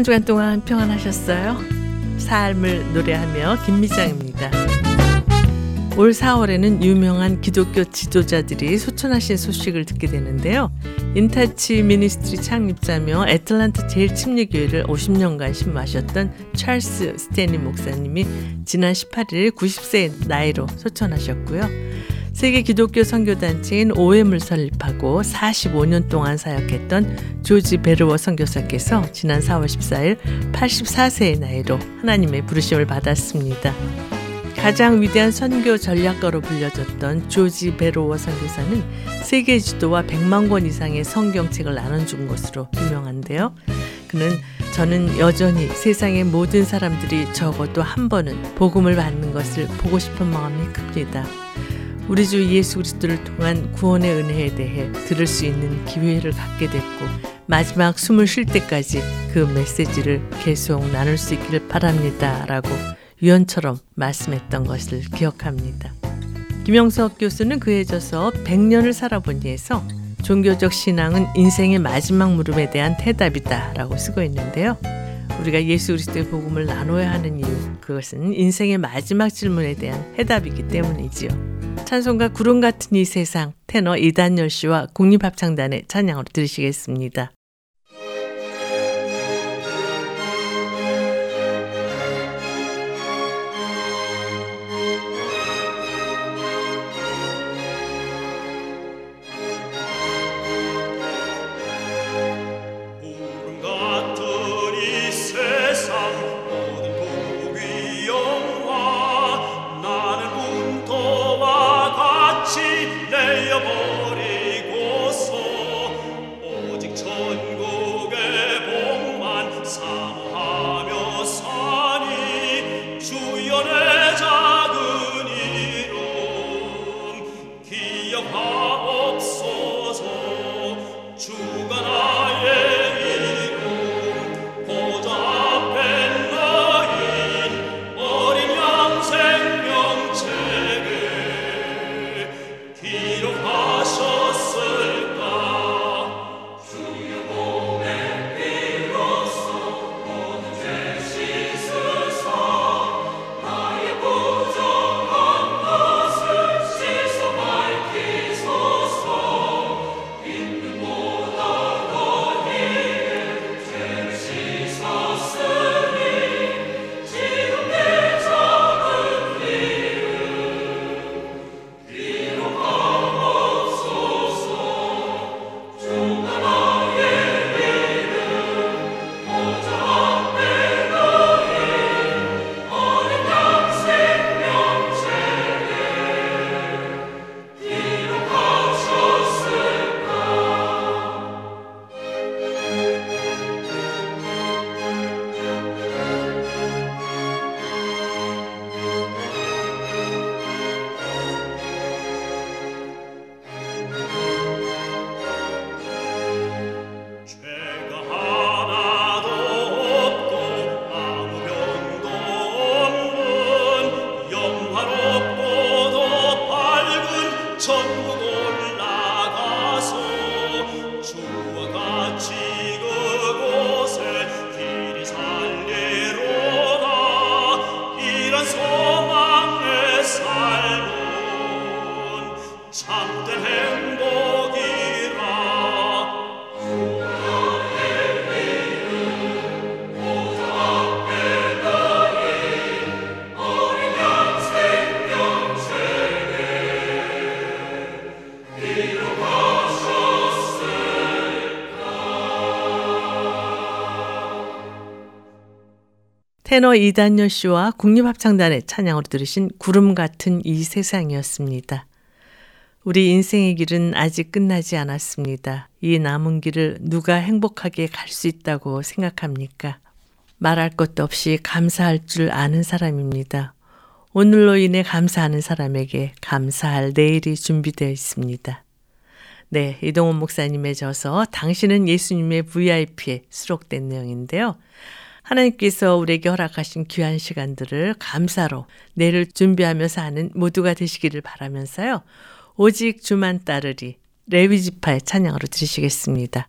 한 주간 동안 평안하셨어요? 삶을 노래하며 김미장입니다. 올 4월에는 유명한 기독교 지도자들이 소천하신 소식을 듣게 되는데요. In Touch Ministry 창립자며 애틀란타 제일침례교회를 50년간 시무하셨던 찰스 스탠리 목사님이 지난 18일 90세 나이로 소천하셨고요. 세계 기독교 선교단체인 OM을 설립하고 45년 동안 사역했던 조지 베르워 선교사께서 지난 4월 14일 84세의 나이로 하나님의 부르심을 받았습니다. 가장 위대한 선교 전략가로 불려졌던 조지 베로워 선교사는 세계 지도와 100만 권 이상의 성경책을 나눠준 것으로 유명한데요. 그는 저는 여전히 세상의 모든 사람들이 적어도 한 번은 복음을 받는 것을 보고 싶은 마음이 큽니다. 우리 주 예수 그리스도를 통한 구원의 은혜에 대해 들을 수 있는 기회를 갖게 됐고 마지막 숨을 쉴 때까지 그 메시지를 계속 나눌 수 있기를 바랍니다라고 유언처럼 말씀했던 것을 기억합니다. 김영석 교수는 그에 져서 100년을 살아본 이에서 종교적 신앙은 인생의 마지막 물음에 대한 대답이다라고 쓰고 있는데요. 우리가 예수 그리스도의 복음을 나눠야 하는 이유 그것은 인생의 마지막 질문에 대한 해답이기 때문이지요. 찬송가 구름 같은 이 세상 테너 이단열 씨와 국립합창단의 찬양으로 들으시겠습니다. 테너 이단열 씨와 국립합창단의 찬양으로 들으신 구름 같은 이 세상이었습니다. 우리 인생의 길은 아직 끝나지 않았습니다. 이 남은 길을 누가 행복하게 갈 수 있다고 생각합니까? 말할 것도 없이 감사할 줄 아는 사람입니다. 오늘로 인해 감사하는 사람에게 감사할 내일이 준비되어 있습니다. 네, 이동원 목사님의 저서 당신은 예수님의 VIP에 수록된 내용인데요. 하나님께서 우리에게 허락하신 귀한 시간들을 감사로 내를 준비하며 사는 모두가 되시기를 바라면서요. 오직 주만 따르리 레위지파의 찬양으로 들으시겠습니다.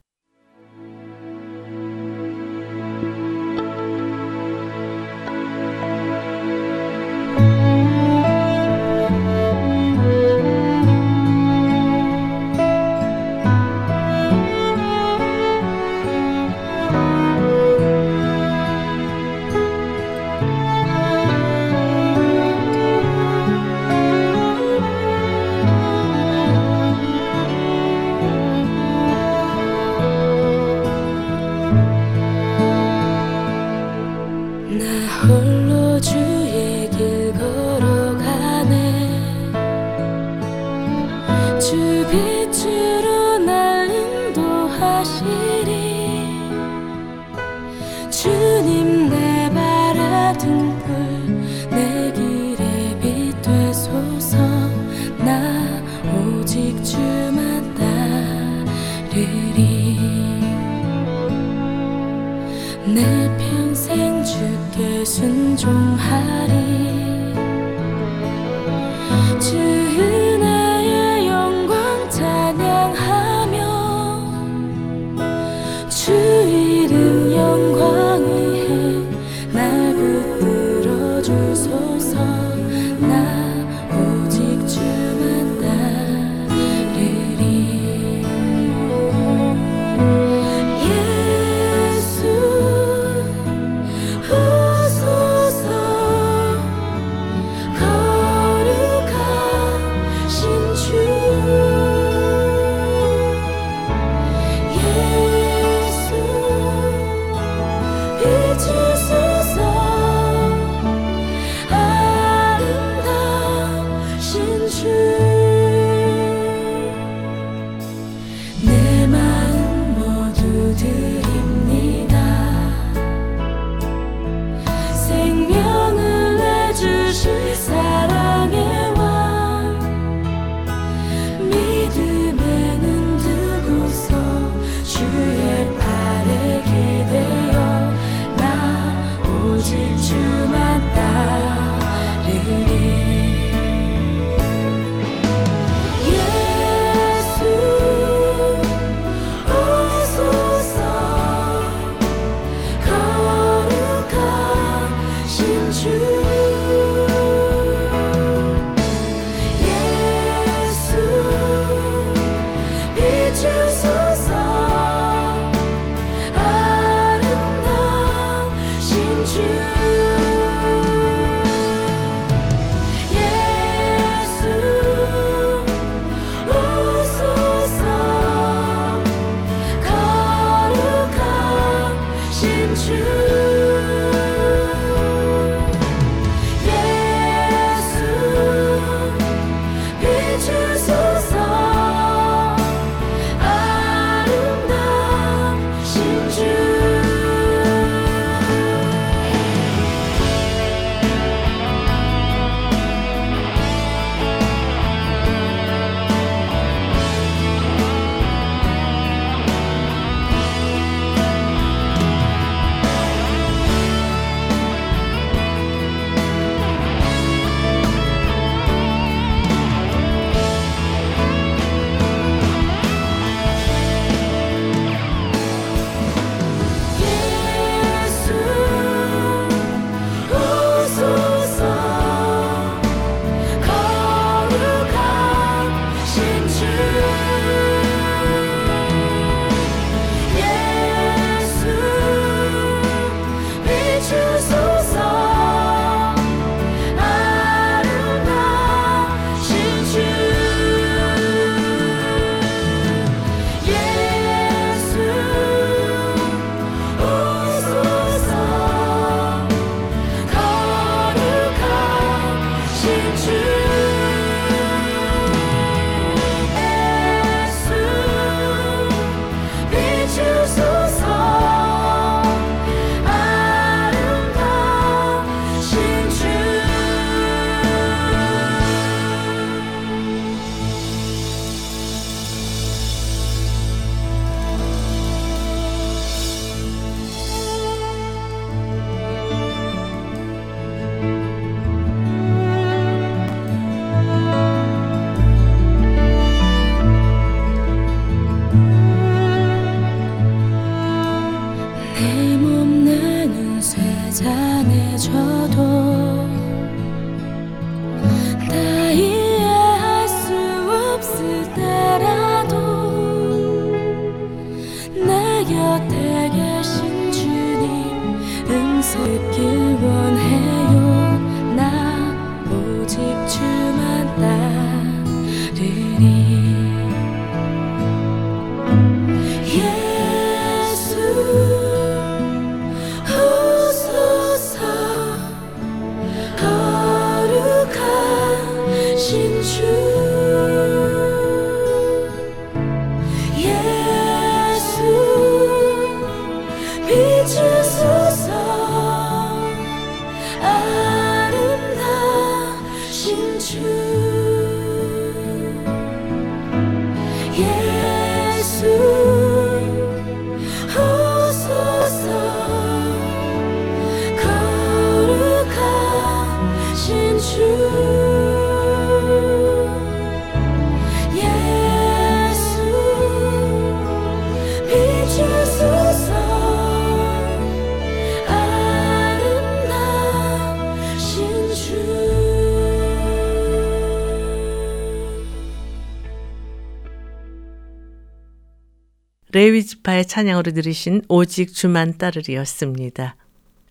지파의 찬양으로 들으신 오직 주만 따르리였습니다.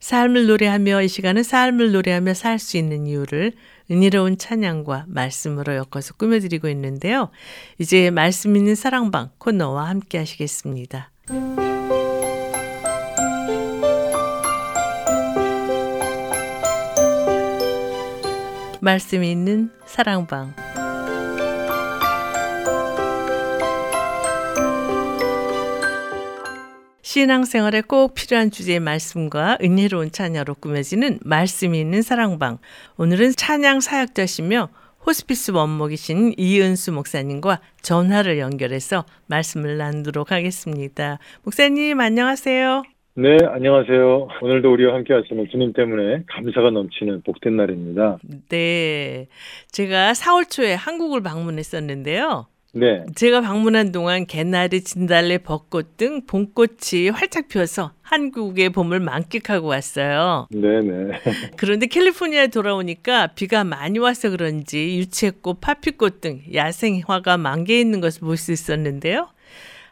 삶을 노래하며 이 시간은 삶을 노래하며 살 수 있는 이유를 은혜로운 찬양과 말씀으로 엮어서 꾸며드리고 있는데요. 이제 말씀 있는 사랑방 코너와 함께 하시겠습니다. 말씀 있는 사랑방 신앙생활에 꼭 필요한 주제의 말씀과 은혜로운 찬양으로 꾸며지는 말씀이 있는 사랑방. 오늘은 찬양 사역자시며 호스피스 원목이신 이은수 목사님과 전화를 연결해서 말씀을 나누도록 하겠습니다. 목사님 안녕하세요. 네, 안녕하세요. 오늘도 우리와 함께 하시는 주님 때문에 감사가 넘치는 복된 날입니다. 네. 제가 4월 초에 한국을 방문했었는데요. 네, 제가 방문한 동안 개나리, 진달래, 벚꽃 등 봄꽃이 활짝 피어서 한국의 봄을 만끽하고 왔어요. 네, 네. 그런데 캘리포니아에 돌아오니까 비가 많이 와서 그런지 유채꽃, 파피꽃 등 야생화가 만개해 있는 것을 볼 수 있었는데요.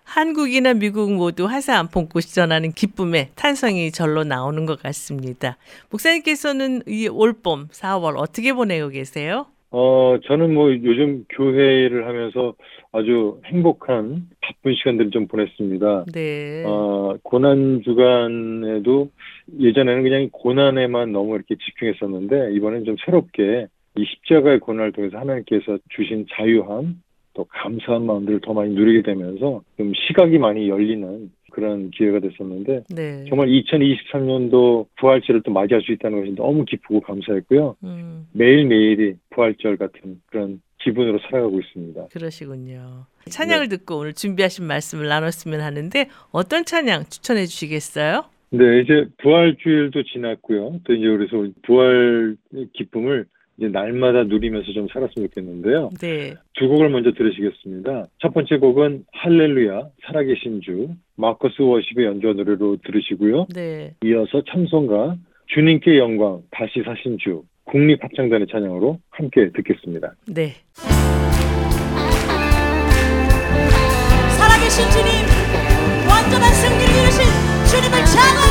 한국이나 미국 모두 화사한 봄꽃이 전하는 기쁨에 탄성이 절로 나오는 것 같습니다. 목사님께서는 이 올봄 4월 어떻게 보내고 계세요? 어, 저는 뭐 요즘 교회를 하면서 아주 행복한 바쁜 시간들을 좀 보냈습니다. 네. 어, 고난 주간에도 예전에는 그냥 고난에만 너무 이렇게 집중했었는데 이번엔 좀 새롭게 이 십자가의 고난을 통해서 하나님께서 주신 자유함 또 감사한 마음들을 더 많이 누리게 되면서 좀 시각이 많이 열리는 그런 기회가 됐었는데 네. 정말 2023년도 부활절을 또 맞이할 수 있다는 것이 너무 기쁘고 감사했고요. 음, 매일매일이 부활절 같은 그런 기분으로 살아가고 있습니다. 그러시군요. 찬양을 듣고 오늘 준비하신 말씀을 나눴으면 하는데 어떤 찬양 추천해 주시겠어요? 네, 이제 부활 주일도 지났고요. 또 이제 그래서 부활 기쁨을 이제 날마다 누리면서 좀 살았으면 좋겠는데요. 네. 두 곡을 먼저 들으시겠습니다. 첫 번째 곡은 할렐루야, 살아계신 주, 마커스 워십의 연주와 노래로 들으시고요. 네. 이어서 참송가, 주님께 영광, 다시 사신 주, 국립합창단의 찬양으로 함께 듣겠습니다. 네. 살아계신 주님 완전한 승리를 이루신 주님을 찬양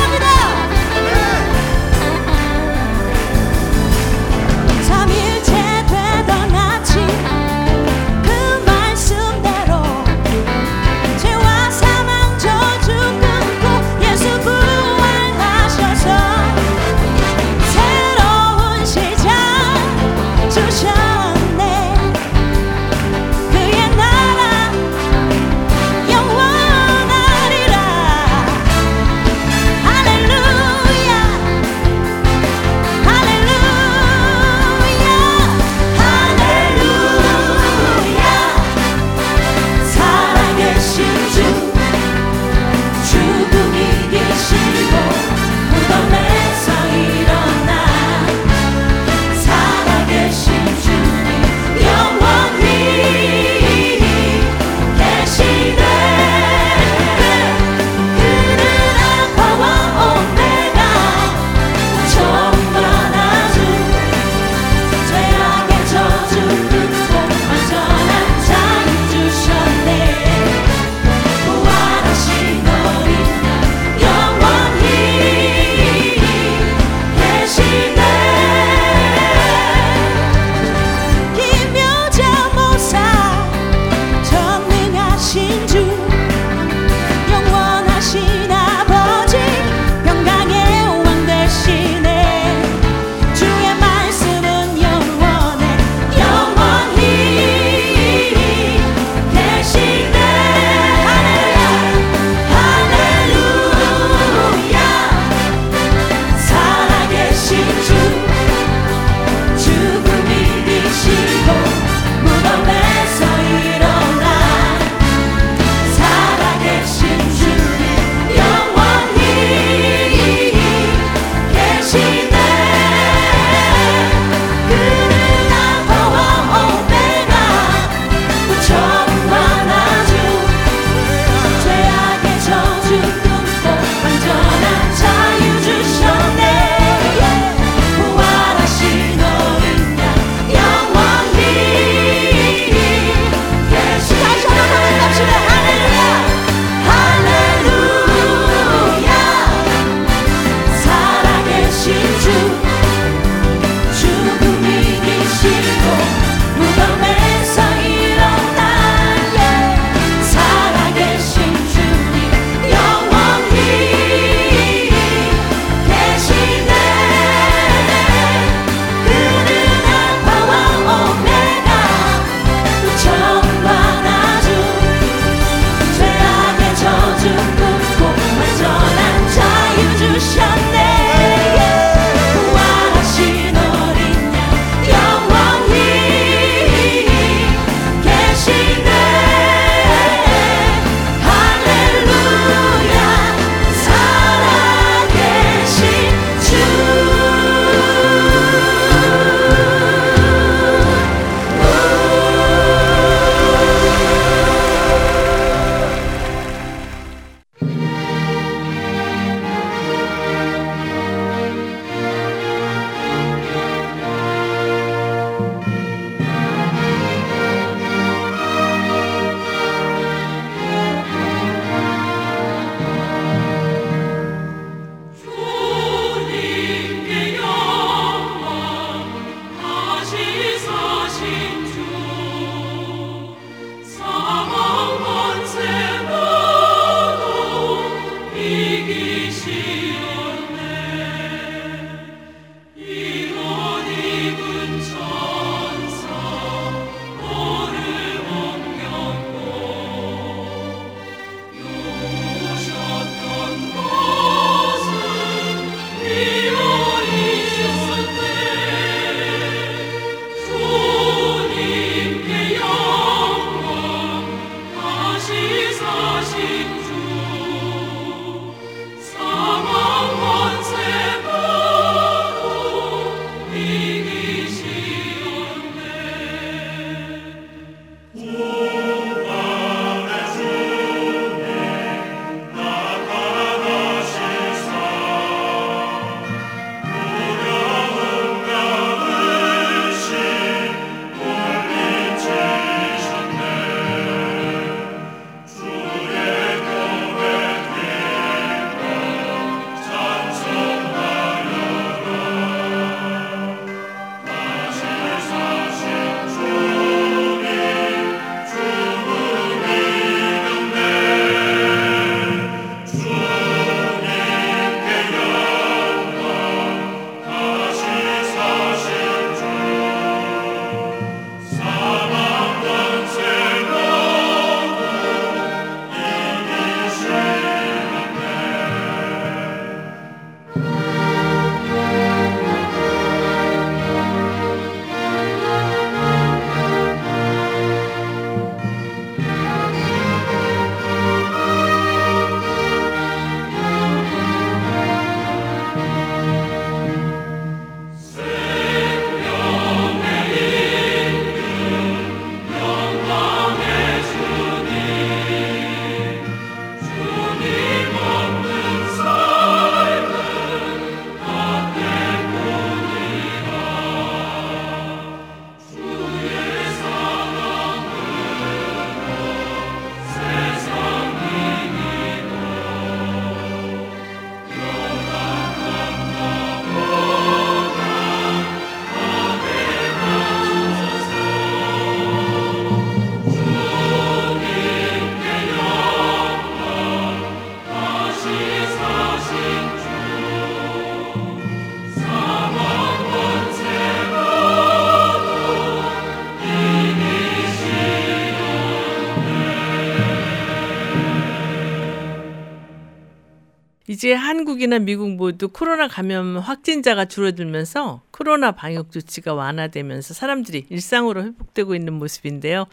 이제 한국이나 미국 모두 코로나 감염 확진자가 줄어들면서 코로나 방역 조치가 완화되면서 사람들이 일상으로 회복되고 있는 모습인데요.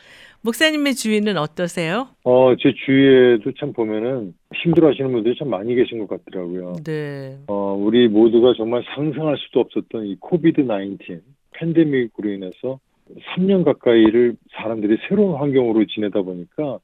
목사님의 주위는 어떠세요? 어, 제 주위에도 참 보면은 힘들어 하시는 분들이 참 많이 계신 것 같더라고요. 네. 어, 우리 모두가 정말 상상할 수도 없었던 이 코비드 19 팬데믹으로 인해서 3년 가까이를 사람들이 새로운 환경으로 지내다 보니까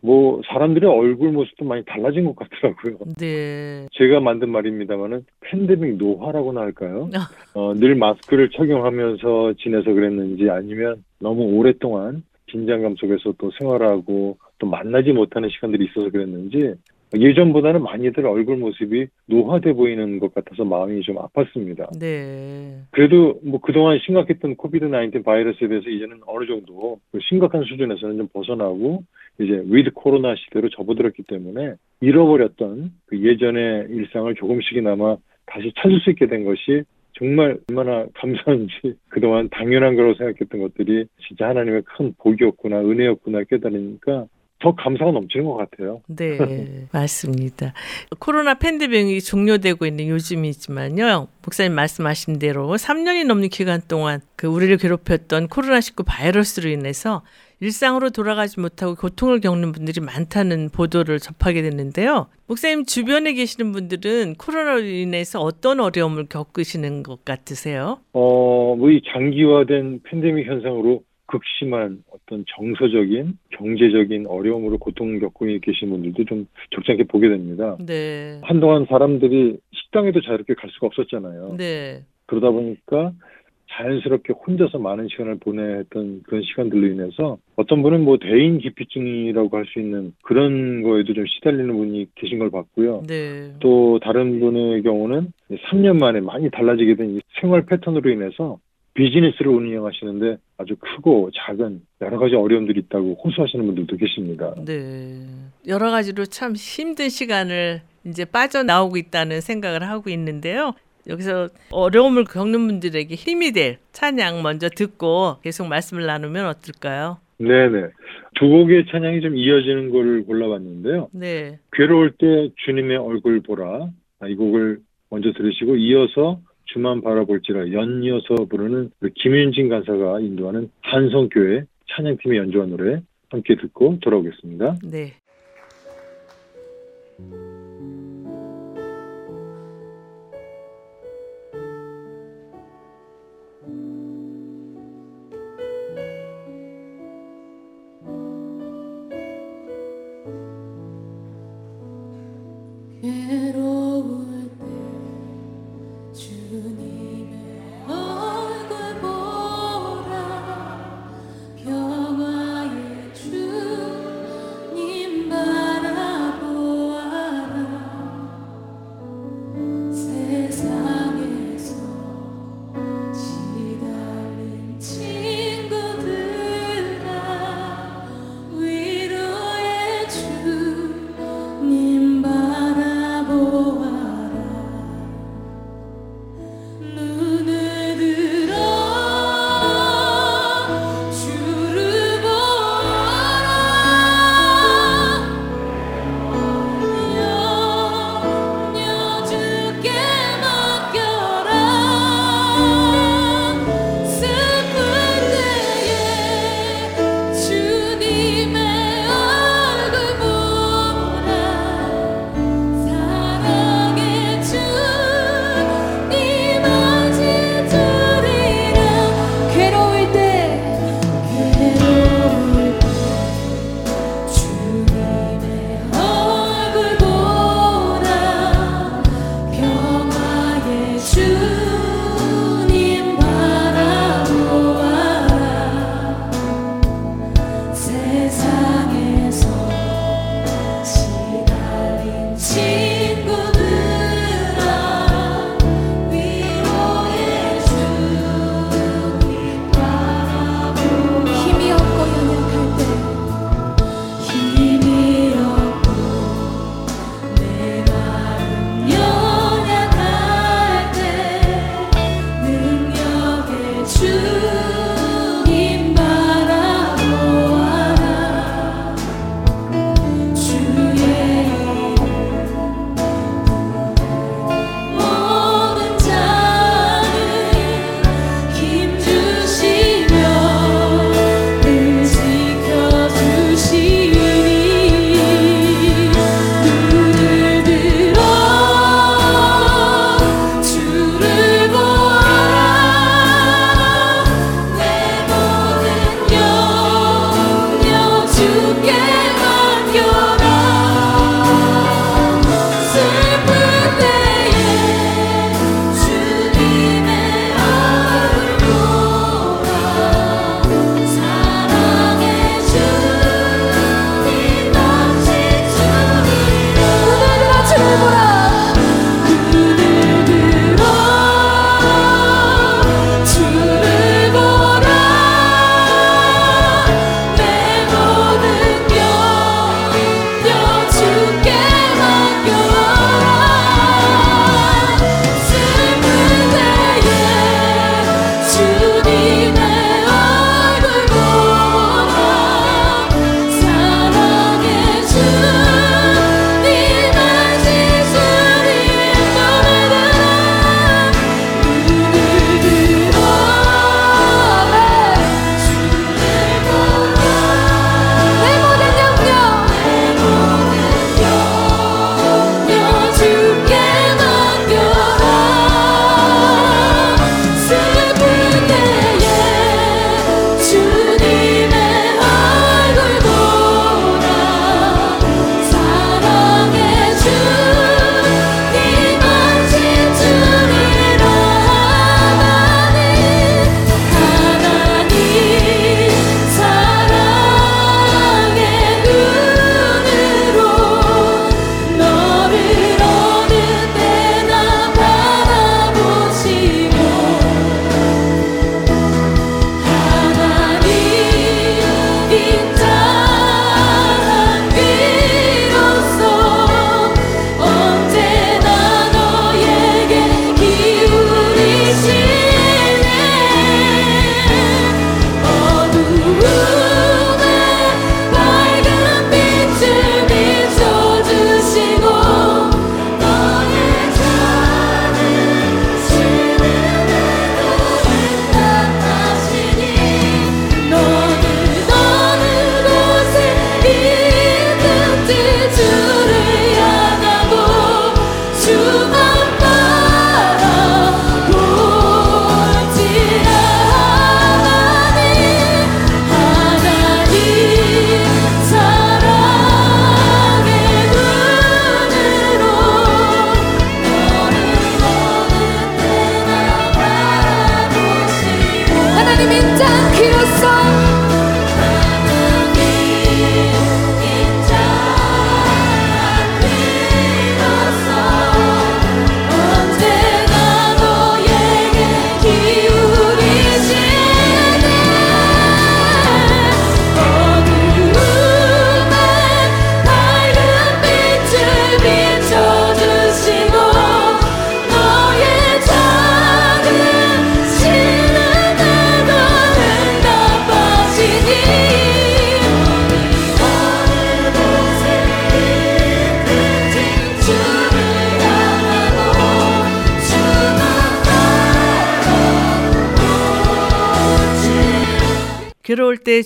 뭐 사람들의 얼굴 모습도 많이 달라진 것 같더라고요. 네. 제가 만든 말입니다만은 팬데믹 노화라고나 할까요? 아. 어, 늘 마스크를 착용하면서 지내서 그랬는지 아니면 너무 오랫동안 긴장감 속에서 또 생활하고 또 만나지 못하는 시간들이 있어서 그랬는지 예전보다는 많이들 얼굴 모습이 노화돼 보이는 것 같아서 마음이 좀 아팠습니다. 네. 그래도 뭐 그동안 심각했던 코비드 19 바이러스에 대해서 이제는 어느 정도 그 심각한 수준에서는 좀 벗어나고 이제 위드 코로나 시대로 접어들었기 때문에 잃어버렸던 그 예전의 일상을 조금씩이나마 다시 찾을 수 있게 된 것이 정말 얼마나 감사한지 그동안 당연한 거라고 생각했던 것들이 진짜 하나님의 큰 복이었구나 은혜였구나 깨달으니까 더 감사가 넘치는 것 같아요. 네, 맞습니다. 코로나 팬데믹이 종료되고 있는 요즘이지만요. 목사님 말씀하신 대로 3년이 넘는 기간 동안 그 우리를 괴롭혔던 코로나19 바이러스로 인해서 일상으로 돌아가지 못하고 고통을 겪는 분들이 많다는 보도를 접하게 됐는데요. 목사님 주변에 계시는 분들은 코로나로 인해서 어떤 어려움을 겪으시는 것 같으세요? 어, 뭐 이 장기화된 팬데믹 현상으로 극심한 어떤 정서적인 경제적인 어려움으로 고통을 겪고 계신 분들도 좀 적지 않게 보게 됩니다. 네. 한동안 사람들이 식당에도 자유롭게 갈 수가 없었잖아요. 네. 그러다 보니까 자연스럽게 혼자서 많은 시간을 보냈던 그런 시간들로 인해서 어떤 분은 뭐 대인 기피증이라고 할 수 있는 그런 거에도 좀 시달리는 분이 계신 걸 봤고요. 네. 또 다른 분의 경우는 3년 만에 많이 달라지게 된이 생활 패턴으로 인해서 비즈니스를 운영하시는데 아주 크고 작은 여러 가지 어려움들이 있다고 호소하시는 분들도 계십니다. 네. 여러 가지로 참 힘든 시간을 이제 빠져나오고 있다는 생각을 하고 있는데요. 여기서 어려움을 겪는 분들에게 힘이 될 찬양 먼저 듣고 계속 말씀을 나누면 어떨까요? 네네. 두 곡의 찬양이 좀 이어지는 걸 골라봤는데요. 네. 괴로울 때 주님의 얼굴 보라. 아, 이 곡을 먼저 들으시고 이어서 주만 바라볼지라 연이어서 부르는 김윤진 간사가 인도하는 한성교회 찬양팀의 연주한 노래 함께 듣고 돌아오겠습니다. 네.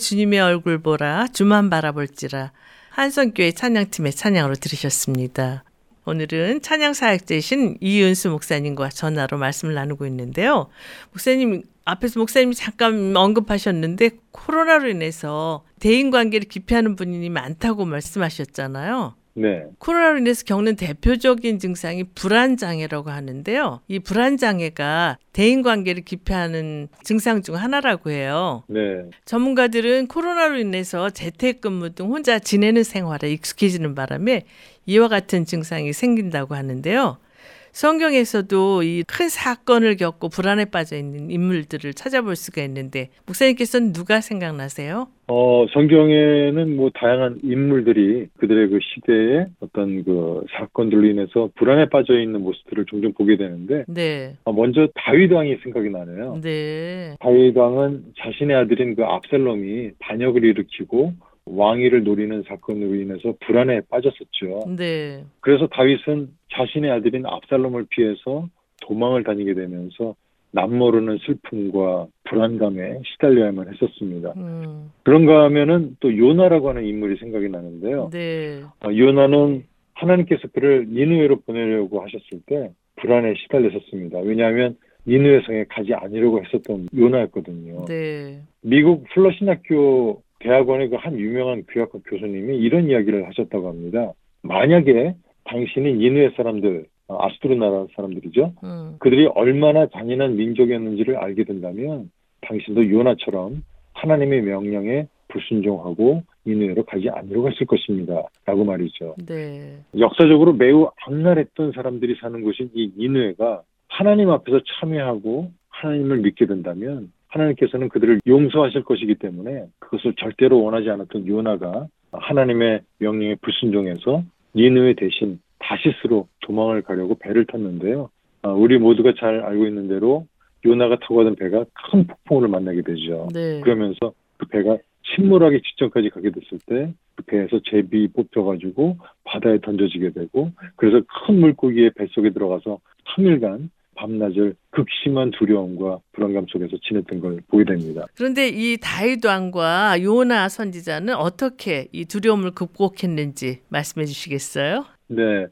주님의 얼굴 보라 주만 바라볼지라 한성교회 찬양팀의 찬양으로 들으셨습니다. 오늘은 찬양 사역자이신 이은수 목사님과 전화로 말씀을 나누고 있는데요. 목사님 앞에서 목사님이 잠깐 언급하셨는데 코로나로 인해서 대인 관계를 기피하는 분이 많다고 말씀하셨잖아요. 네. 코로나로 인해서 겪는 대표적인 증상이 불안 장애라고 하는데요. 이 불안 장애가 대인 관계를 기피하는 증상 중 하나라고 해요. 네. 전문가들은 코로나로 인해서 재택근무 등 혼자 지내는 생활에 익숙해지는 바람에 이와 같은 증상이 생긴다고 하는데요. 성경에서도 이 큰 사건을 겪고 불안에 빠져 있는 인물들을 찾아볼 수가 있는데 목사님께서는 누가 생각나세요? 어, 성경에는 뭐 다양한 인물들이 그들의 그 시대의 어떤 그 사건들로 인해서 불안에 빠져 있는 모습들을 종종 보게 되는데 네. 어, 먼저 다윗 왕이 생각이 나네요. 네. 다윗 왕은 자신의 아들인 그 압살롬이 반역을 일으키고 왕위를 노리는 사건으로 인해서 불안에 빠졌었죠. 네. 그래서 다윗은 자신의 아들인 압살롬을 피해서 도망을 다니게 되면서 남모르는 슬픔과 불안감에 시달려야만 했었습니다. 음. 그런가 하면은 또 요나라고 하는 인물이 생각이 나는데요. 네. 어, 요나는 하나님께서 그를 니누에로 보내려고 하셨을 때 불안에 시달렸었습니다. 왜냐하면 니누에 성에 가지 않으려고 했었던 요나였거든요. 네. 미국 플러신학교 대학원의 그 한 유명한 귀학과 교수님이 이런 이야기를 하셨다고 합니다. 만약에 당신이 니누의 사람들, 어, 아스투르 나라 사람들이죠. 음. 그들이 얼마나 잔인한 민족이었는지를 알게 된다면 당신도 요나처럼 하나님의 명령에 불순종하고 니누에로 가지 않으려고 했을 것입니다. 라고 말이죠. 네. 역사적으로 매우 악랄했던 사람들이 사는 곳인 이 니누에가 하나님 앞에서 참여하고 하나님을 믿게 된다면 하나님께서는 그들을 용서하실 것이기 때문에 그것을 절대로 원하지 않았던 요나가 하나님의 명령에 불순종해서 니누에 대신 다시스로 도망을 가려고 배를 탔는데요. 아, 우리 모두가 잘 알고 있는 대로 요나가 타고 가던 배가 큰 폭풍우를 만나게 되죠. 네. 그러면서 그 배가 침몰하기 직전까지 가게 됐을 때 그 배에서 제비 뽑혀가지고 바다에 던져지게 되고 그래서 큰 물고기의 뱃속에 들어가서 3일간 밤낮을 극심한 두려움과 불안감 속에서 지냈던 걸 보게 됩니다. 그런데 이 다윗 왕과 요나 선지자는 어떻게 이 두려움을 극복했는지 말씀해 주시겠어요? 네.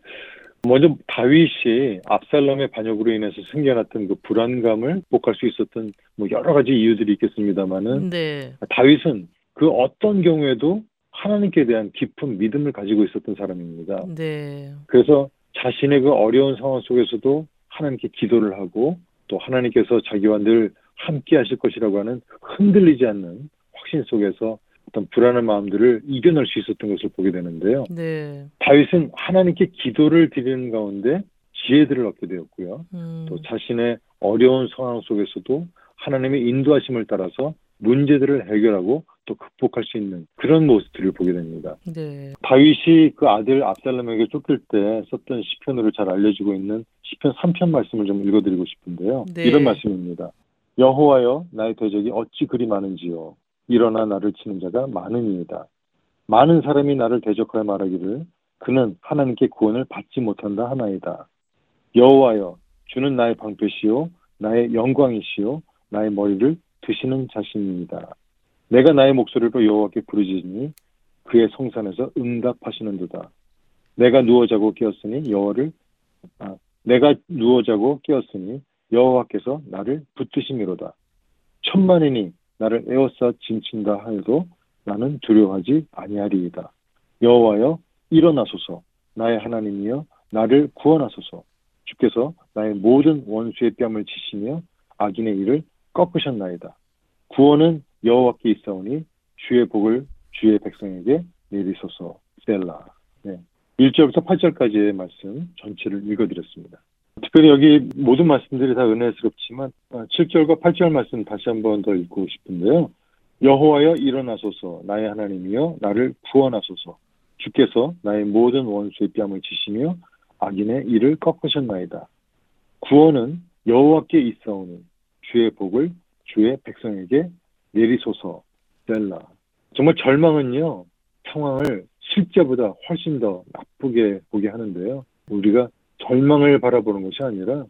먼저 다윗이 압살롬의 반역으로 인해서 생겨났던 그 불안감을 극복할 수 있었던 뭐 여러 가지 이유들이 있겠습니다만은 네. 다윗은 그 어떤 경우에도 하나님께 대한 깊은 믿음을 가지고 있었던 사람입니다. 네. 그래서 자신의 그 어려운 상황 속에서도 하나님께 기도를 하고 또 하나님께서 자기와 늘 함께 하실 것이라고 하는 흔들리지 않는 확신 속에서 어떤 불안한 마음들을 이겨낼 수 있었던 것을 보게 되는데요. 네. 다윗은 하나님께 기도를 드리는 가운데 지혜들을 얻게 되었고요. 음. 또 자신의 어려운 상황 속에서도 하나님의 인도하심을 따라서 문제들을 해결하고 또 극복할 수 있는 그런 모습들을 보게 됩니다. 네. 다윗이 그 아들 압살롬에게 쫓길 때 썼던 시편으로 잘 알려지고 있는 시편 3편 말씀을 좀 읽어드리고 싶은데요. 네. 이런 말씀입니다. 여호와여 나의 대적이 어찌 그리 많은지요. 일어나 나를 치는 자가 많으니이다. 많은 사람이 나를 대적하여 말하기를 그는 하나님께 구원을 받지 못한다 하나이다. 여호와여 주는 나의 방패시요 나의 영광이시요 나의 머리를 드시는 자신입니다. 내가 나의 목소리로 여호와께 부르짖으니 그의 성산에서 응답하시는도다. 내가 누워 자고 깨었으니 여호와를 아, 내가 누워 자고 깨었으니 여호와께서 나를 붙드심이로다. 천만인이 나를 에워싸 짐친다 하여도 나는 두려워하지 아니하리이다. 여호와여 일어나소서 나의 하나님이여 나를 구원하소서 주께서 나의 모든 원수의 뺨을 치시며 악인의 일을 꺾으셨나이다. 구원은 여호와께 있사오니 주의 복을 주의 백성에게 내리소서 셀라. 네. 1절부터 8절까지의 말씀 전체를 읽어드렸습니다. 특별히 여기 모든 말씀들이 다 은혜스럽지만 7절과 8절 말씀 다시 한번 더 읽고 싶은데요. 여호와여 일어나소서 나의 하나님이여 나를 구원하소서 주께서 나의 모든 원수의 뺨을 치시며 악인의 일을 꺾으셨나이다. 구원은 여호와께 있사오니 주의 복을 주의 백성에게 내리소서 셀라. 정말 절망은요 상황을 실제보다 훨씬 더 나쁘게 보게 하는데요. 우리가 절망을 바라보는 것이 아니라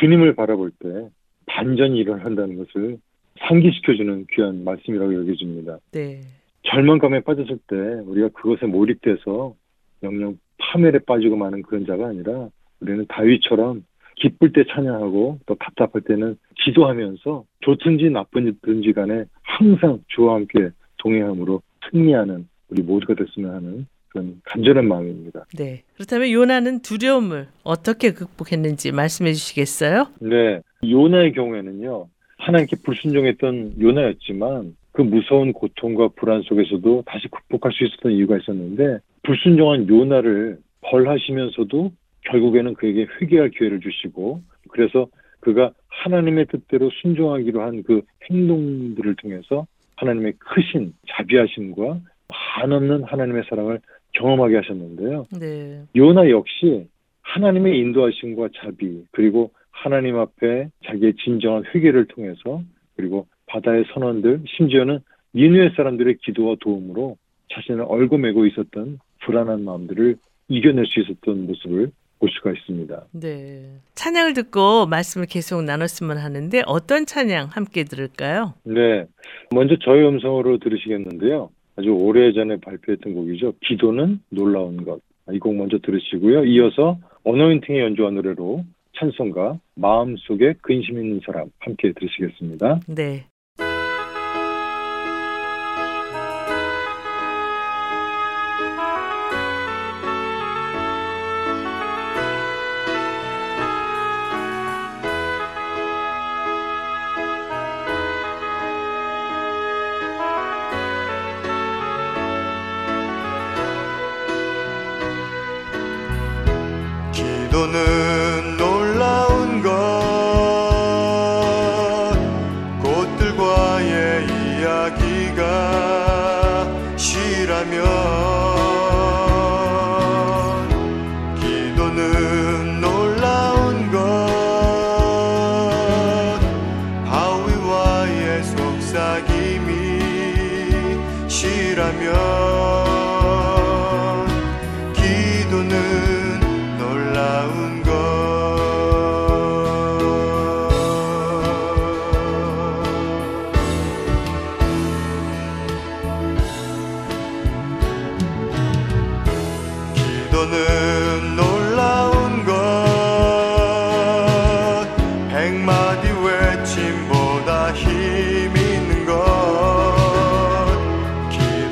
주님을 바라볼 때 반전이 일어난다는 것을 상기시켜주는 귀한 말씀이라고 여겨집니다. 네. 절망감에 빠졌을 때 우리가 그것에 몰입돼서 영영 파멸에 빠지고 마는 그런 자가 아니라 우리는 다윗처럼 기쁠 때 찬양하고 또 답답할 때는 기도하면서 좋든지 나쁜지 간에 항상 주와 함께 동행함으로 승리하는 우리 모두가 됐으면 하는 그런 간절한 마음입니다. 네. 그렇다면 요나는 두려움을 어떻게 극복했는지 말씀해 주시겠어요? 네. 요나의 경우에는요. 하나님께 불순종했던 요나였지만 그 무서운 고통과 불안 속에서도 다시 극복할 수 있었던 이유가 있었는데 불순종한 요나를 벌하시면서도 결국에는 그에게 회개할 기회를 주시고 그래서 그가 하나님의 뜻대로 순종하기로 한 그 행동들을 통해서 하나님의 크신 자비하심과 한없는 하나님의 사랑을 경험하게 하셨는데요. 네. 요나 역시 하나님의 인도하심과 자비 그리고 하나님 앞에 자기의 진정한 회개를 통해서 그리고 바다의 선원들 심지어는 니누의 사람들의 기도와 도움으로 자신을 얽어매고 있었던 불안한 마음들을 이겨낼 수 있었던 모습을 볼 수가 있습니다. 네. 찬양을 듣고 말씀을 계속 나눴으면 하는데 어떤 찬양 함께 들을까요? 네. 먼저 저희 음성으로 들으시겠는데요. 아주 오래전에 발표했던 곡이죠. 기도는 놀라운 것. 이 곡 먼저 들으시고요. 이어서 어노인팅의 연주한 노래로 찬송가 마음속에 근심 있는 사람 함께 들으시겠습니다. 네.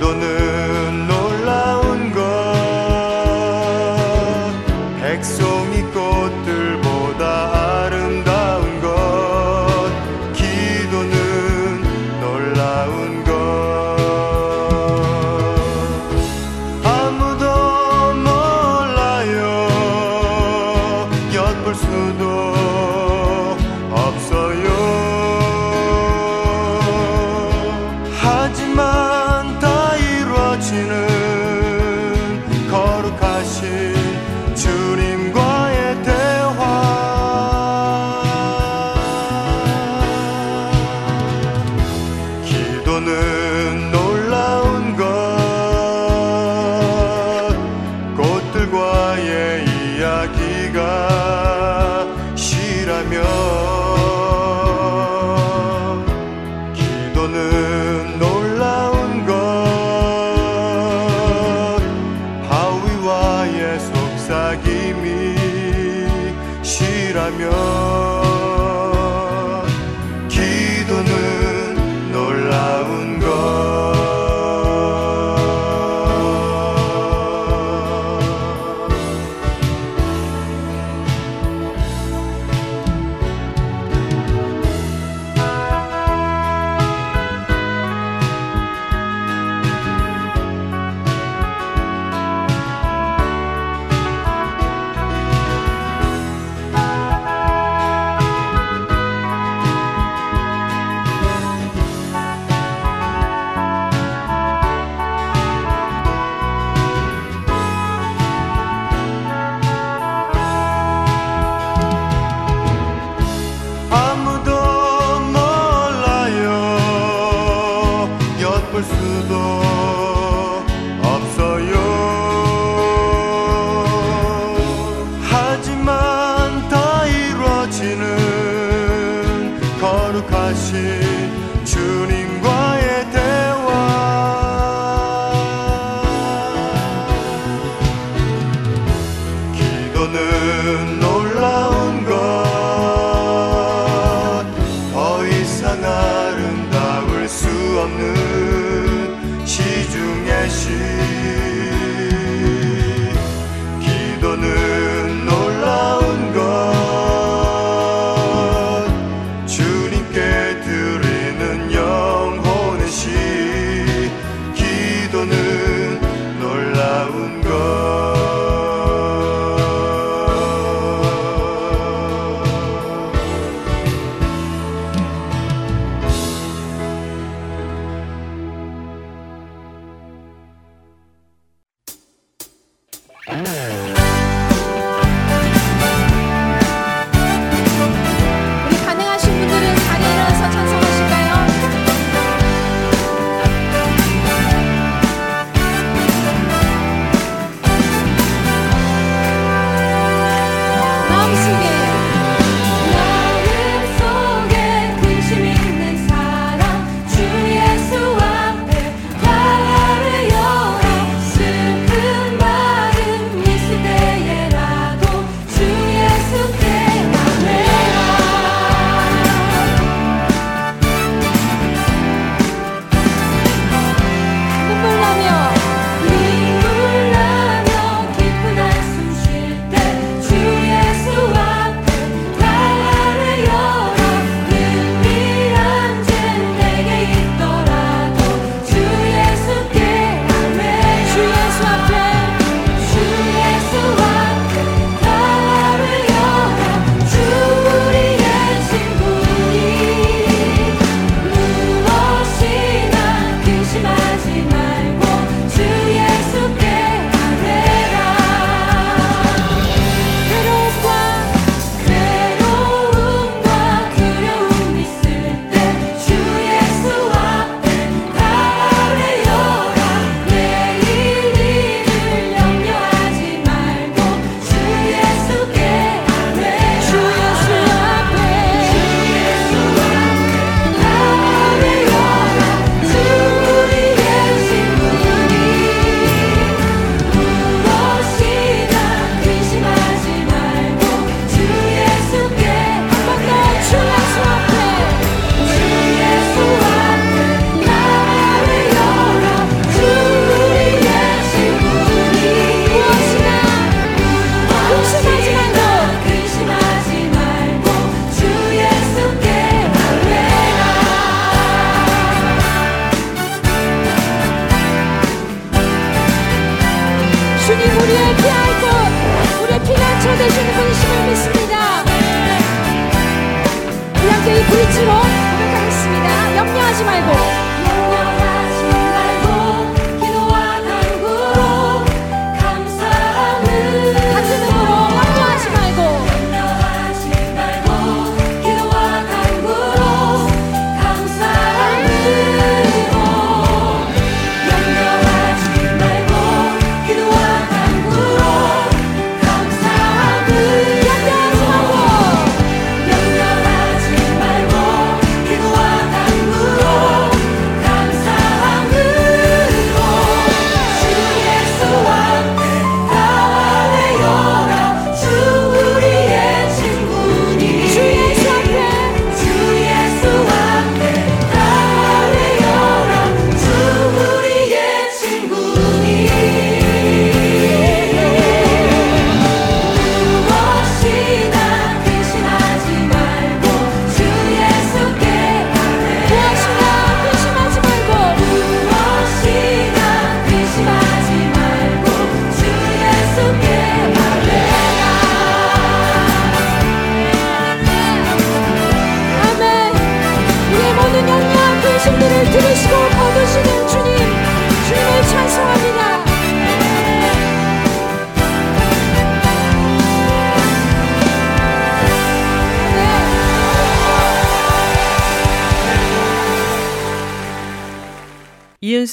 기도는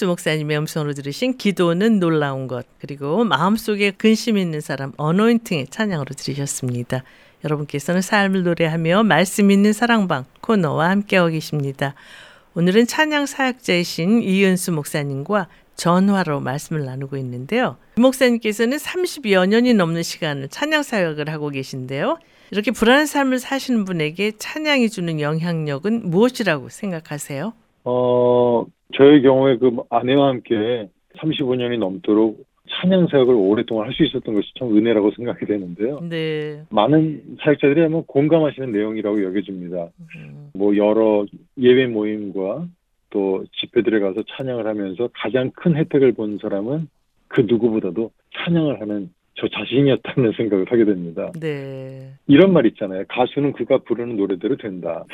목사님의 음성으로 들으신 기도는 놀라운 것 그리고 마음속에 근심 있는 사람 어노인팅의 찬양으로 들으셨습니다. 여러분께서는 삶을 노래하며 말씀 있는 사랑방 코너와 함께하고 계십니다. 오늘은 찬양 사역자이신 이은수 목사님과 전화로 말씀을 나누고 있는데요. 이 목사님께서는 30여 년이 넘는 시간을 찬양 사역을 하고 계신데요. 이렇게 불안한 삶을 사시는 분에게 찬양이 주는 영향력은 무엇이라고 생각하세요? 어, 저의 경우에 그 아내와 함께 35년이 넘도록 찬양 사역을 오랫동안 할 수 있었던 것이 참 은혜라고 생각이 되는데요. 네. 많은 사역자들이 아마 공감하시는 내용이라고 여겨집니다. 음, 뭐 여러 예배 모임과 또 집회들에 가서 찬양을 하면서 가장 큰 혜택을 본 사람은 그 누구보다도 찬양을 하는 저 자신이었다는 생각을 하게 됩니다. 네. 이런 말 있잖아요. 가수는 그가 부르는 노래대로 된다.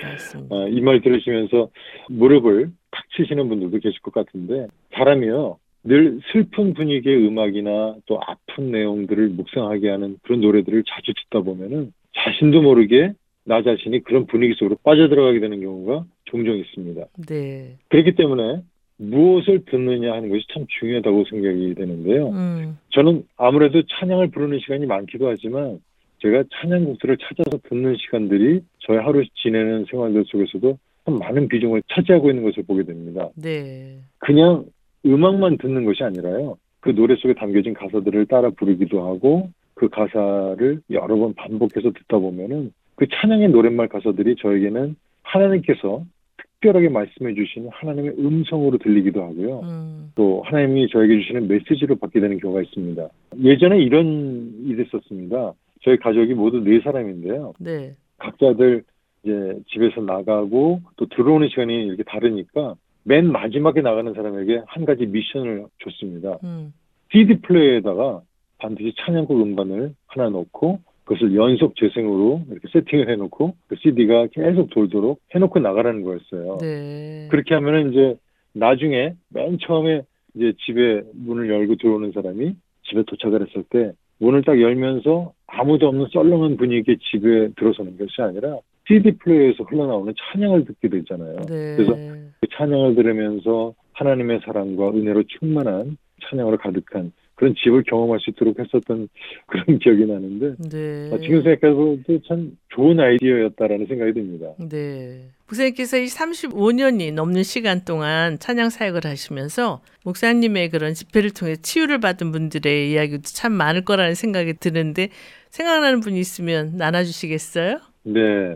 어, 이말 들으시면서 무릎을 탁 치시는 분들도 계실 것 같은데 사람이요 늘 슬픈 분위기의 음악이나 또 아픈 내용들을 묵상하게 하는 그런 노래들을 자주 듣다 보면은 자신도 모르게 나 자신이 그런 분위기 속으로 빠져들어가게 되는 경우가 종종 있습니다. 네. 그렇기 때문에 무엇을 듣느냐 하는 것이 참 중요하다고 생각이 되는데요. 음, 저는 아무래도 찬양을 부르는 시간이 많기도 하지만 제가 찬양곡들을 찾아서 듣는 시간들이 저의 하루 지내는 생활들 속에서도 참 많은 비중을 차지하고 있는 것을 보게 됩니다. 네. 그냥 음악만 듣는 것이 아니라요. 그 노래 속에 담겨진 가사들을 따라 부르기도 하고 그 가사를 여러 번 반복해서 듣다 보면은 그 찬양의 노랫말 가사들이 저에게는 하나님께서 특별하게 말씀해 주시는 하나님의 음성으로 들리기도 하고요. 음, 또 하나님이 저에게 주시는 메시지로 받게 되는 경우가 있습니다. 예전에 이런 일이 있었습니다. 저희 가족이 모두 네 사람인데요. 네. 각자들 이제 집에서 나가고 또 들어오는 시간이 이렇게 다르니까 맨 마지막에 나가는 사람에게 한 가지 미션을 줬습니다. 음, CD 플레이어에다가 반드시 찬양곡 음반을 하나 넣고 그것을 연속 재생으로 이렇게 세팅을 해놓고 그 CD가 계속 돌도록 해놓고 나가라는 거였어요. 네. 그렇게 하면은 이제 나중에 맨 처음에 이제 집에 문을 열고 들어오는 사람이 집에 도착을 했을 때 문을 딱 열면서 아무도 없는 썰렁한 분위기의 집에 들어서는 것이 아니라 CD 플레이에서 흘러나오는 찬양을 듣게 되잖아요. 네. 그래서 그 찬양을 들으면서 하나님의 사랑과 은혜로 충만한 찬양으로 가득한 그런 집을 경험할 수 있도록 했었던 그런 기억이 나는데 네. 아, 지금 생각해보도 참 좋은 아이디어였다라는 생각이 듭니다. 네. 목사님께서 이 35년이 넘는 시간 동안 찬양 사역을 하시면서 목사님의 그런 집회를 통해 치유를 받은 분들의 이야기도 참 많을 거라는 생각이 드는데 생각나는 분이 있으면 나눠주시겠어요? 네.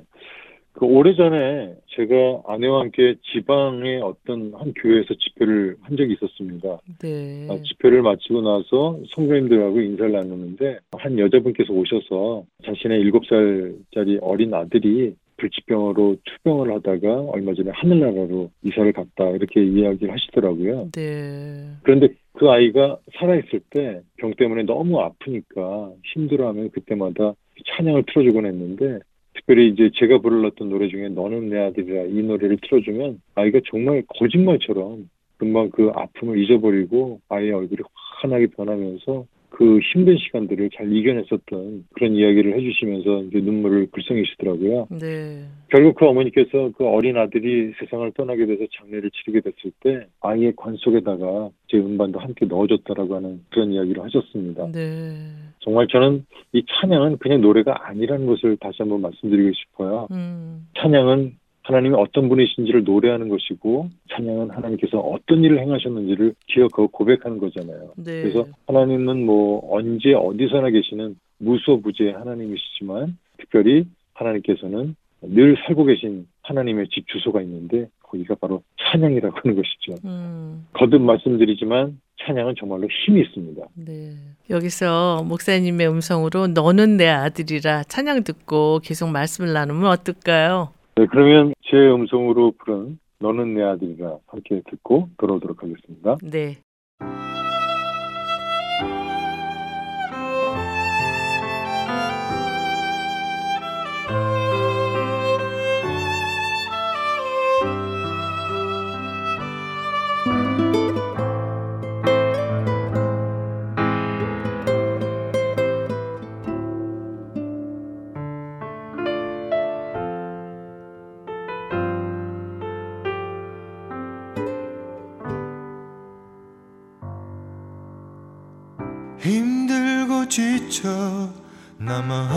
그 오래전에 제가 아내와 함께 지방의 어떤 한 교회에서 집회를 한 적이 있었습니다. 네. 아, 집회를 마치고 나서 성도님들하고 인사를 나누는데 한 여자분께서 오셔서 자신의 일곱 살짜리 어린 아들이 불치병으로 투병을 하다가 얼마 전에 하늘나라로 이사를 갔다 이렇게 이야기를 하시더라고요. 네. 그런데 그 아이가 살아있을 때 병 때문에 너무 아프니까 힘들어하면 그때마다 찬양을 틀어주곤 했는데 특별히 이제 제가 불렀던 노래 중에 너는 내 아들이라 이 노래를 틀어주면 아이가 정말 거짓말처럼 금방 그 아픔을 잊어버리고 아이의 얼굴이 환하게 변하면서 그 힘든 시간들을 잘 이겨냈었던 그런 이야기를 해주시면서 이제 눈물을 글썽이시더라고요. 네. 결국 그 어머니께서 그 어린 아들이 세상을 떠나게 돼서 장례를 치르게 됐을 때 아이의 관 속에다가 제 음반도 함께 넣어줬다라고 하는 그런 이야기를 하셨습니다. 네. 정말 저는 이 찬양은 그냥 노래가 아니라는 것을 다시 한번 말씀드리고 싶어요. 음. 찬양은 하나님이 어떤 분이신지를 노래하는 것이고 찬양은 하나님께서 어떤 일을 행하셨는지를 기억하고 고백하는 거잖아요. 네. 그래서 하나님은 뭐 언제 어디서나 계시는 무소부재의 하나님이시지만 특별히 하나님께서는 늘 살고 계신 하나님의 집 주소가 있는데 거기가 바로 찬양이라고 하는 것이죠. 음. 거듭 말씀드리지만 찬양은 정말로 힘이 있습니다. 네. 여기서 목사님의 음성으로 너는 내 아들이라 찬양 듣고 계속 말씀을 나누면 어떨까요? 네, 그러면 제 음성으로 부른 너는 내 아들이라 함께 듣고 돌아오도록 하겠습니다. 네. 나만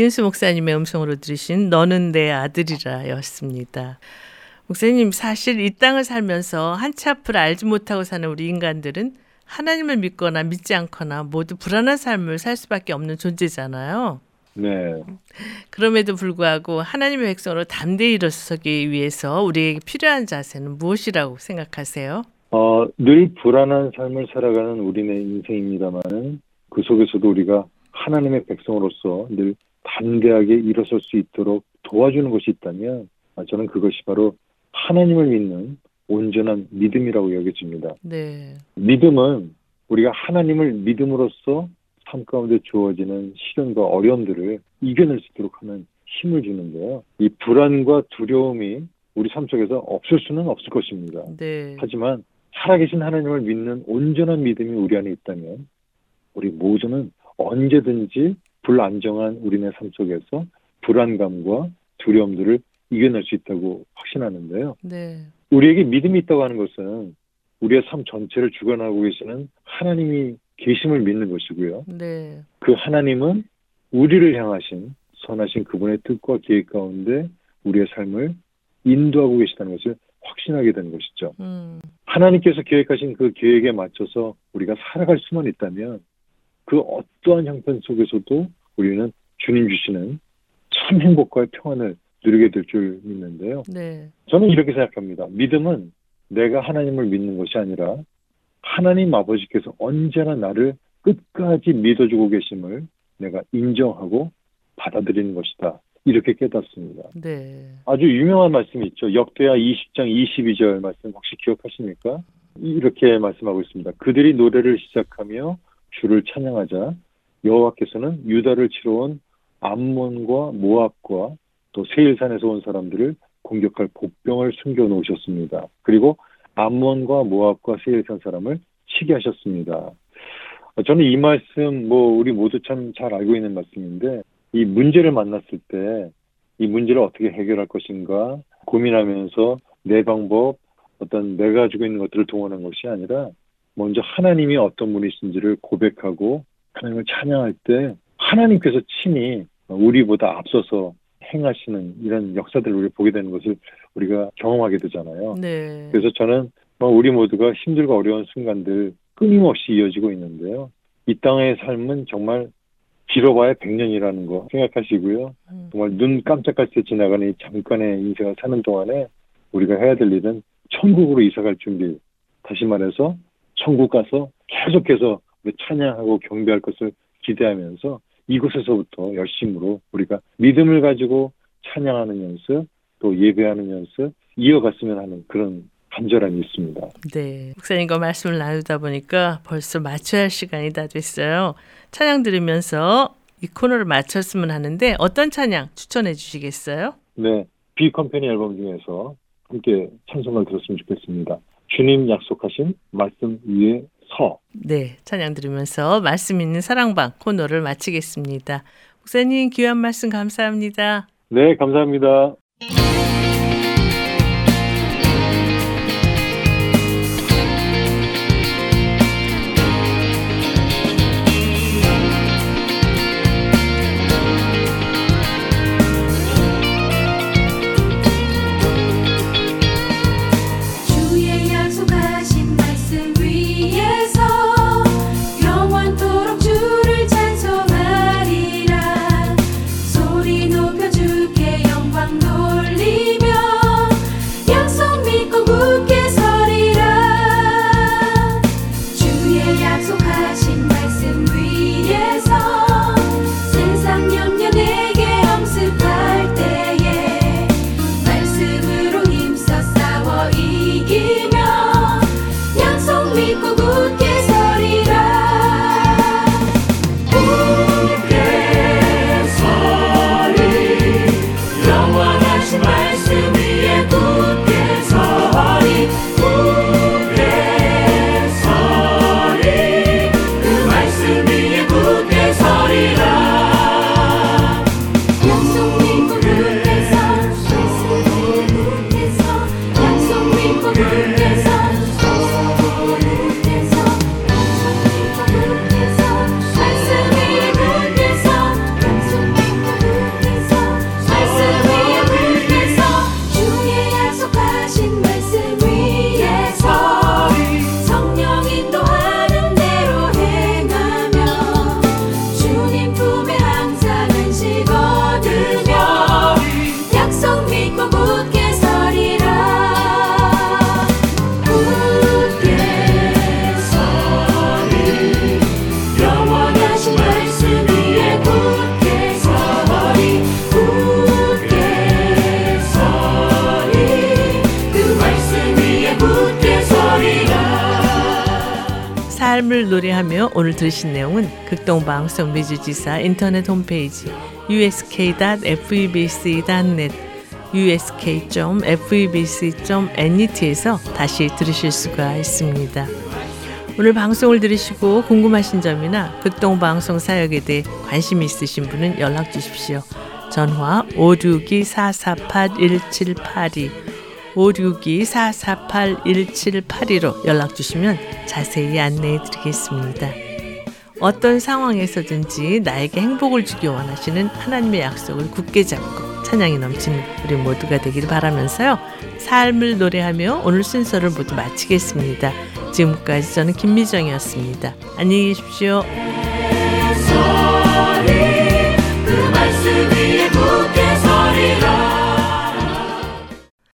이은수 목사님의 음성으로 들으신 너는 내 아들이라 였습니다. 목사님 사실 이 땅을 살면서 한치 앞을 알지 못하고 사는 우리 인간들은 하나님을 믿거나 믿지 않거나 모두 불안한 삶을 살 수밖에 없는 존재잖아요. 네. 그럼에도 불구하고 하나님의 백성으로 담대히 일어서기 위해서 우리에게 필요한 자세는 무엇이라고 생각하세요? 어, 늘 불안한 삶을 살아가는 우리네 인생입니다만은 그 속에서도 우리가 하나님의 백성으로서 늘 담대하게 일어설 수 있도록 도와주는 것이 있다면 아, 저는 그것이 바로 하나님을 믿는 온전한 믿음이라고 여겨집니다. 네. 믿음은 우리가 하나님을 믿음으로써 삶 가운데 주어지는 시련과 어려움들을 이겨낼 수 있도록 하는 힘을 주는데요. 이 불안과 두려움이 우리 삶 속에서 없을 수는 없을 것입니다. 네. 하지만 살아계신 하나님을 믿는 온전한 믿음이 우리 안에 있다면 우리 모두는 언제든지 불안정한 우리네 삶 속에서 불안감과 두려움들을 이겨낼 수 있다고 확신하는데요. 네. 우리에게 믿음이 있다고 하는 것은 우리의 삶 전체를 주관하고 계시는 하나님이 계심을 믿는 것이고요. 네. 그 하나님은 우리를 향하신 선하신 그분의 뜻과 계획 가운데 우리의 삶을 인도하고 계시다는 것을 확신하게 되는 것이죠. 음. 하나님께서 계획하신 그 계획에 맞춰서 우리가 살아갈 수만 있다면 그 어떠한 형편 속에서도 우리는 주님 주시는 참 행복과 평안을 누리게 될 줄 믿는데요. 네. 저는 이렇게 생각합니다. 믿음은 내가 하나님을 믿는 것이 아니라 하나님 아버지께서 언제나 나를 끝까지 믿어주고 계심을 내가 인정하고 받아들이는 것이다. 이렇게 깨닫습니다. 네. 아주 유명한 말씀이 있죠. 역대하 20장 22절 말씀 혹시 기억하십니까? 이렇게 말씀하고 있습니다. 그들이 노래를 시작하며 주를 찬양하자 여호와께서는 유다를 치러 온 암몬과 모압과 또 세일산에서 온 사람들을 공격할 복병을 숨겨 놓으셨습니다. 그리고 암몬과 모압과 세일산 사람을 치게 하셨습니다. 저는 이 말씀 뭐 우리 모두 참 잘 알고 있는 말씀인데 이 문제를 만났을 때 이 문제를 어떻게 해결할 것인가 고민하면서 내 방법 어떤 내가 가지고 있는 것들을 동원한 것이 아니라 먼저 하나님이 어떤 분이신지를 고백하고 하나님을 찬양할 때 하나님께서 친히 우리보다 앞서서 행하시는 이런 역사들을 우리 보게 되는 것을 우리가 경험하게 되잖아요. 네. 그래서 저는 뭐 우리 모두가 힘들고 어려운 순간들 끊임없이 이어지고 있는데요. 이 땅의 삶은 정말 길어봐야 100년이라는 거 생각하시고요. 음. 정말 눈 깜짝할 때 지나가는 이 잠깐의 인생을 사는 동안에 우리가 해야 될 일은 천국으로 이사갈 준비. 다시 말해서 천국 가서 계속해서 찬양하고 경배할 것을 기대하면서 이곳에서부터 열심으로 우리가 믿음을 가지고 찬양하는 연습, 또 예배하는 연습 이어갔으면 하는 그런 간절함이 있습니다. 네. 목사님과 말씀을 나누다 보니까 벌써 맞춰야 할 시간이 다 됐어요. 찬양 들으면서 이 코너를 마쳤으면 하는데 어떤 찬양 추천해 주시겠어요? 네, 비 컴퍼니 앨범 중에서 함께 찬송을 들었으면 좋겠습니다. 주님 약속하신 말씀 위에 서. 네. 찬양 들으면서 말씀 있는 사랑방 코너를 마치겠습니다. 목사님 귀한 말씀 감사합니다. 네, 감사합니다. 오늘 들으신 내용은 극동방송 미주지사 인터넷 홈페이지 usk.febc.net usk.febc.net에서 다시 들으실 수가 있습니다. 오늘 방송을 들으시고 궁금하신 점이나 극동방송 사역에 대해 관심 있으신 분은 연락 주십시오. 전화 562-448-1782 562-448-1782로 연락 주시면 자세히 안내해 드리겠습니다. 어떤 상황에서든지 나에게 행복을 주기 원하시는 하나님의 약속을 굳게 잡고 찬양이 넘치는 우리 모두가 되기를 바라면서요. 삶을 노래하며 오늘 순서를 모두 마치겠습니다. 지금까지 저는 김미정이었습니다. 안녕히 계십시오. 소